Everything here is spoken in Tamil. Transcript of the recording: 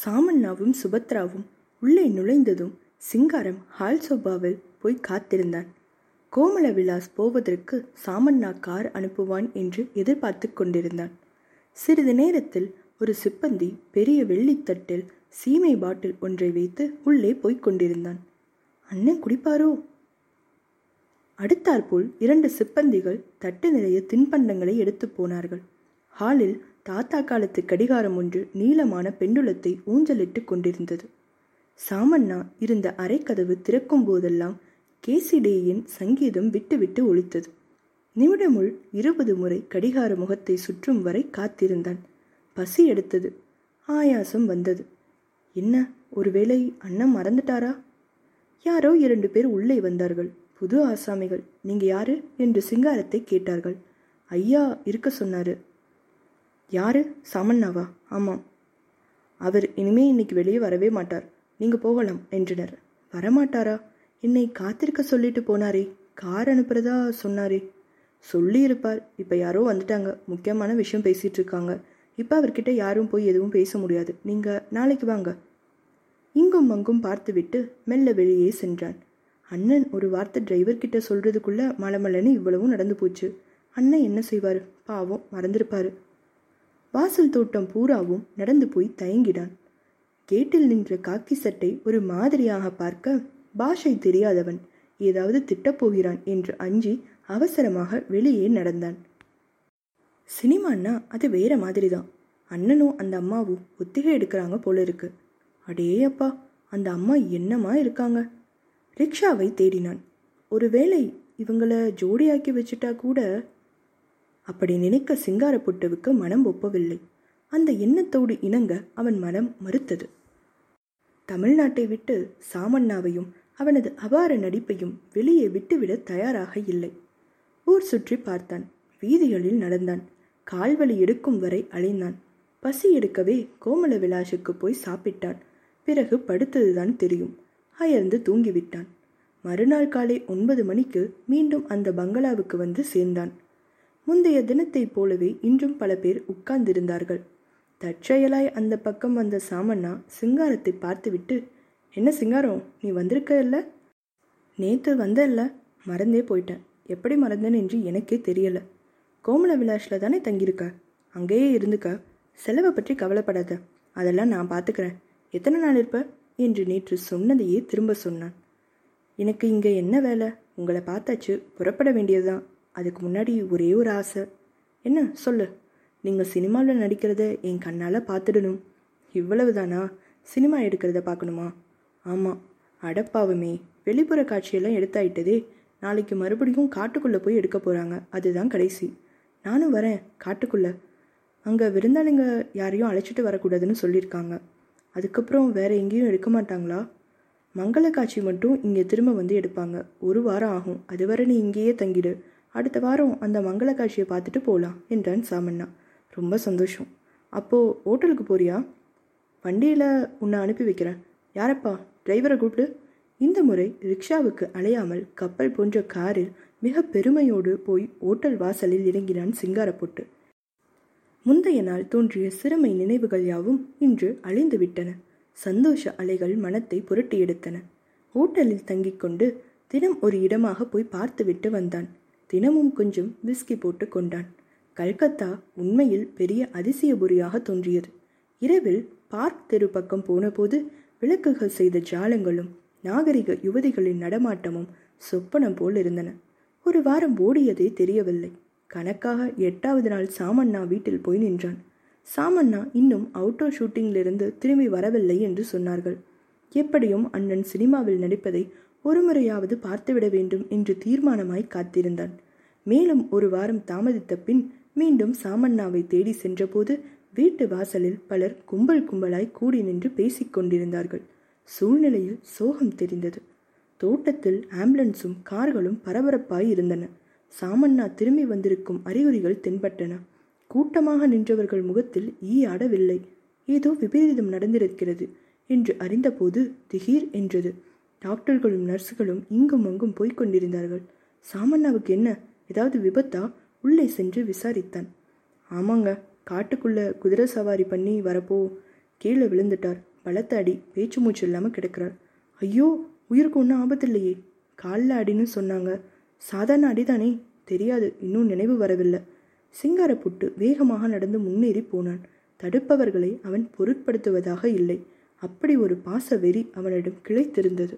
சாமண்ணாவும் சுபத்ராவும் உள்ளே நுழைந்ததும் சிங்காரம் ஹால் சோபாவில் போய் காத்திருந்தான். கோமல விலாஸ் போவதற்கு சாமண்ணா கார் அனுப்புவான் என்று எதிர்பார்த்து கொண்டிருந்தான். சிறிது நேரத்தில் ஒரு சிப்பந்தி பெரிய வெள்ளித்தட்டில் சீமை பாட்டில் ஒன்றை வைத்து உள்ளே போய்க் கொண்டிருந்தான். அண்ணன் குடிப்பாரோ? அடுத்தாற்போல் இரண்டு சிப்பந்திகள் தட்டு நிறைய தின்பண்டங்களை எடுத்து போனார்கள். ஹாலில் தாத்தா காலத்து கடிகாரம் ஒன்று நீளமான பெண்டுலத்தை ஊஞ்சலிட்டு கொண்டிருந்தது. சாமண்ணா இருந்த அரைக்கதவு திறக்கும் போதெல்லாம் கேசிடேயின் சங்கீதம் விட்டுவிட்டு ஒழித்தது நிமிடமுள் இருபது முறை கடிகார முகத்தை சுற்றும் வரை காத்திருந்தான். பசி எடுத்தது. ஆயாசம் வந்தது. என்ன ஒருவேளை அண்ணன் மறந்துட்டாரா? யாரோ இரண்டு பேர் உள்ளே வந்தார்கள். புது ஆசாமிகள். நீங்க யாரு? என்று சிங்காரத்தை கேட்டார்கள். ஐயா இருக்க சொன்னாரு. யார்? சாமண்ணாவா? ஆமாம். அவர் இனிமே இன்னைக்கு வெளியே வரவே மாட்டார். நீங்கள் போகலாம் என்றனர். வரமாட்டாரா? என்னை காத்திருக்க சொல்லிட்டு போனாரே. கார் அனுப்புறதா சொன்னாரே. சொல்லியிருப்பார். இப்போ யாரோ வந்துட்டாங்க. முக்கியமான விஷயம் பேசிகிட்டு இருக்காங்க இப்போ அவர்கிட்ட யாரும் போய் எதுவும் பேச முடியாது. நீங்கள் நாளைக்கு வாங்க. இங்கும் அங்கும் பார்த்துவிட்டு மெல்ல வெளியே சென்றான். அண்ணன் ஒரு வார்த்தை டிரைவர் கிட்ட சொல்றதுக்குள்ள மலமலன்னு இவ்வளவும் நடந்து போச்சு. அண்ணன் என்ன செய்வார்? பாவம் மறந்திருப்பாரு. வாசல் தோட்டம் பூராவும் நடந்து போய் தயங்கினான். கேட்டில் நின்ற காக்கி சட்டை ஒரு மாதிரியாக பார்க்க பாஷை தெரியாதவன் ஏதாவது திட்டப்போகிறான் என்று அஞ்சி அவசரமாக வெளியே நடந்தான். சினிமான்னா அது வேற மாதிரி தான் அண்ணனும் அந்த அம்மாவும் ஒத்திகை எடுக்கிறாங்க போல இருக்கு. அடே அப்பா அந்த அம்மா என்னமா இருக்காங்க? ரிக்ஷாவை தேடினான். ஒருவேளை இவங்கள ஜோடியாக்கி வச்சுட்டா கூட அப்படி நினைக்க சிங்காரப்புட்டுவுக்கு மனம் ஒப்பவில்லை. அந்த எண்ணத்தோடு இணங்க அவன் மனம் மறுத்தது. தமிழ்நாட்டை விட்டு சாமண்ணாவையும் அவனது அபார நடிப்பையும் வெளியே விட்டுவிட தயாராக இல்லை. ஊர் சுற்றி பார்த்தான். வீதிகளில் நடந்தான். கால்வழி எடுக்கும் வரை அலைந்தான். பசி எடுக்கவே கோமல விலாசுக்கு போய் சாப்பிட்டான். பிறகு படுத்ததுதான் தெரியும். அயர்ந்து தூங்கிவிட்டான். மறுநாள் காலை ஒன்பது மணிக்கு மீண்டும் அந்த பங்களாவுக்கு வந்து சேர்ந்தான். முந்தைய தினத்தைப் போலவே இன்றும் பல பேர் உட்கார்ந்திருந்தார்கள். தற்செயலாய் அந்த பக்கம் வந்த சாமண்ணா சிங்காரத்தை பார்த்துவிட்டு என்ன சிங்காரம் நீ வந்திருக்க இல்ல நேற்று வந்த இல்ல மறந்தே போயிட்டேன். எப்படி மறந்தேன் என்று எனக்கே தெரியல. கோமல விலாஷில் தானே தங்கியிருக்க? அங்கேயே இருந்துக்க. செலவை பற்றி கவலைப்படாத. அதெல்லாம் நான் பார்த்துக்கிறேன் எத்தனை நாள் இருப்ப? என்று நேற்று சொன்னதையே திரும்ப சொன்னான். எனக்கு இங்கே என்ன வேலை? உங்களை பார்த்தாச்சு. புறப்பட வேண்டியதுதான். அதுக்கு முன்னாடி ஒரே ஒரு ஆசை. என்ன? சொல்லு. நீங்கள் சினிமாவில் நடிக்கிறத என் கண்ணால் பார்த்துடணும். இவ்வளவுதானா? சினிமா எடுக்கிறத பார்க்கணுமா? ஆமாம் அடப்பாவுமே வெளிப்புற காட்சியெல்லாம் எடுத்தாயிட்டதே. நாளைக்கு மறுபடியும் காட்டுக்குள்ளே போய் எடுக்க போகிறாங்க அதுதான் கடைசி. நானும் வரேன். காட்டுக்குள்ளே. அங்கே விருந்தாளிங்க யாரையும் அழைச்சிட்டு வரக்கூடாதுன்னு சொல்லியிருக்காங்க. அதுக்கப்புறம் வேற எங்கேயும் எடுக்க மாட்டாங்களா? மங்கள காட்சி மட்டும் இங்கே திரும்ப வந்து எடுப்பாங்க. ஒரு வாரம் ஆகும். அதுவரை நீ இங்கேயே தங்கிடு. அடுத்த வாரம் அந்த மங்கள காட்சியை பார்த்துட்டு போகலாம் என்றான் சாமண்ணா. ரொம்ப சந்தோஷம். அப்போது ஹோட்டலுக்கு போறியா? வண்டியில் உன்னை அனுப்பி வைக்கிறேன். யாரப்பா? டிரைவரை கூப்பிடு. இந்த முறை ரிக்ஷாவுக்கு அலையாமல் கப்பல் போன்ற காரில் மிக பெருமையோடு போய் ஓட்டல் வாசலில் இறங்கினான் சிங்காரப்பொட்டு. முந்தைய நாள் தோன்றிய சிறுமை நினைவுகள் யாவும் இன்று அழிந்துவிட்டன சந்தோஷ அலைகள் மனத்தை புரட்டி எடுத்தன ஹோட்டலில் தங்கிக் கொண்டு தினம் ஒரு இடமாக போய் பார்த்துவிட்டு வந்தான். தினமும் கொஞ்சம் விஸ்கி போட்டு கொண்டான். கல்கத்தா உண்மையில் பெரிய அதிசயபுரியாக தோன்றியது. இரவில் பார்க் தெரு பக்கம் போனபோது விளக்குகள் செய்த ஜாலங்களும் நாகரிக யுவதிகளின் நடமாட்டமும் சொப்பனம் போல் இருந்தன. ஒரு வாரம் ஓடியதே தெரியவில்லை. கணக்காக எட்டாவது நாள் சாமண்ணா வீட்டில் போய் நின்றான். சாமண்ணா இன்னும் அவுட்டோர் ஷூட்டிங்கிலிருந்து திரும்பி வரவில்லை என்று சொன்னார்கள். எப்படியும் அண்ணன் சினிமாவில் நடிப்பதை ஒருமுறையாவது பார்த்துவிட வேண்டும் என்று தீர்மானமாய் காத்திருந்தான். மேலும் ஒரு வாரம் தாமதித்த பின் மீண்டும் சாமண்ணாவை தேடி சென்றபோது வீட்டு வாசலில் பலர் கும்பல் கும்பலாய் கூடி நின்று பேசிக் கொண்டிருந்தார்கள். சூழ்நிலையில் சோகம் தெரிந்தது. தோட்டத்தில் ஆம்புலன்ஸும் கார்களும் பரபரப்பாய் இருந்தன. சாமண்ணா திரும்பி வந்திருக்கும் அறிகுறிகள் தென்பட்டன. கூட்டமாக நின்றவர்கள் முகத்தில் ஈ ஆடவில்லை. ஏதோ விபரீதம் நடந்திருக்கிறது என்று அறிந்தபோது திகீர் என்றது. டாக்டர்களும் நர்ஸுகளும் இங்கும் அங்கும் போய்க் கொண்டிருந்தார்கள். சாமண்ணாவுக்கு என்ன? ஏதாவது விபத்தா? உள்ளே சென்று விசாரித்தான். ஆமாங்க காட்டுக்குள்ள குதிரை சவாரி பண்ணி வரப்போ கீழே விழுந்துட்டார். பலத்த அடி பேச்சு மூச்சு இல்லாமல் கிடக்கிறார். ஐயோ உயிருக்கு ஒன்றும் ஆபத்தில்லையே. காலில் அடின்னு சொன்னாங்க. சாதாரண அடிதானே? தெரியாது இன்னும் நினைவு வரவில்லை. சிங்காரப்புட்டு வேகமாக நடந்து முன்னேறி போனான். தடுப்பவர்களை அவன் பொருட்படுத்துவதாக இல்லை. அப்படி ஒரு பாச வெறி அவனிடம் கிளைத்திருந்தது.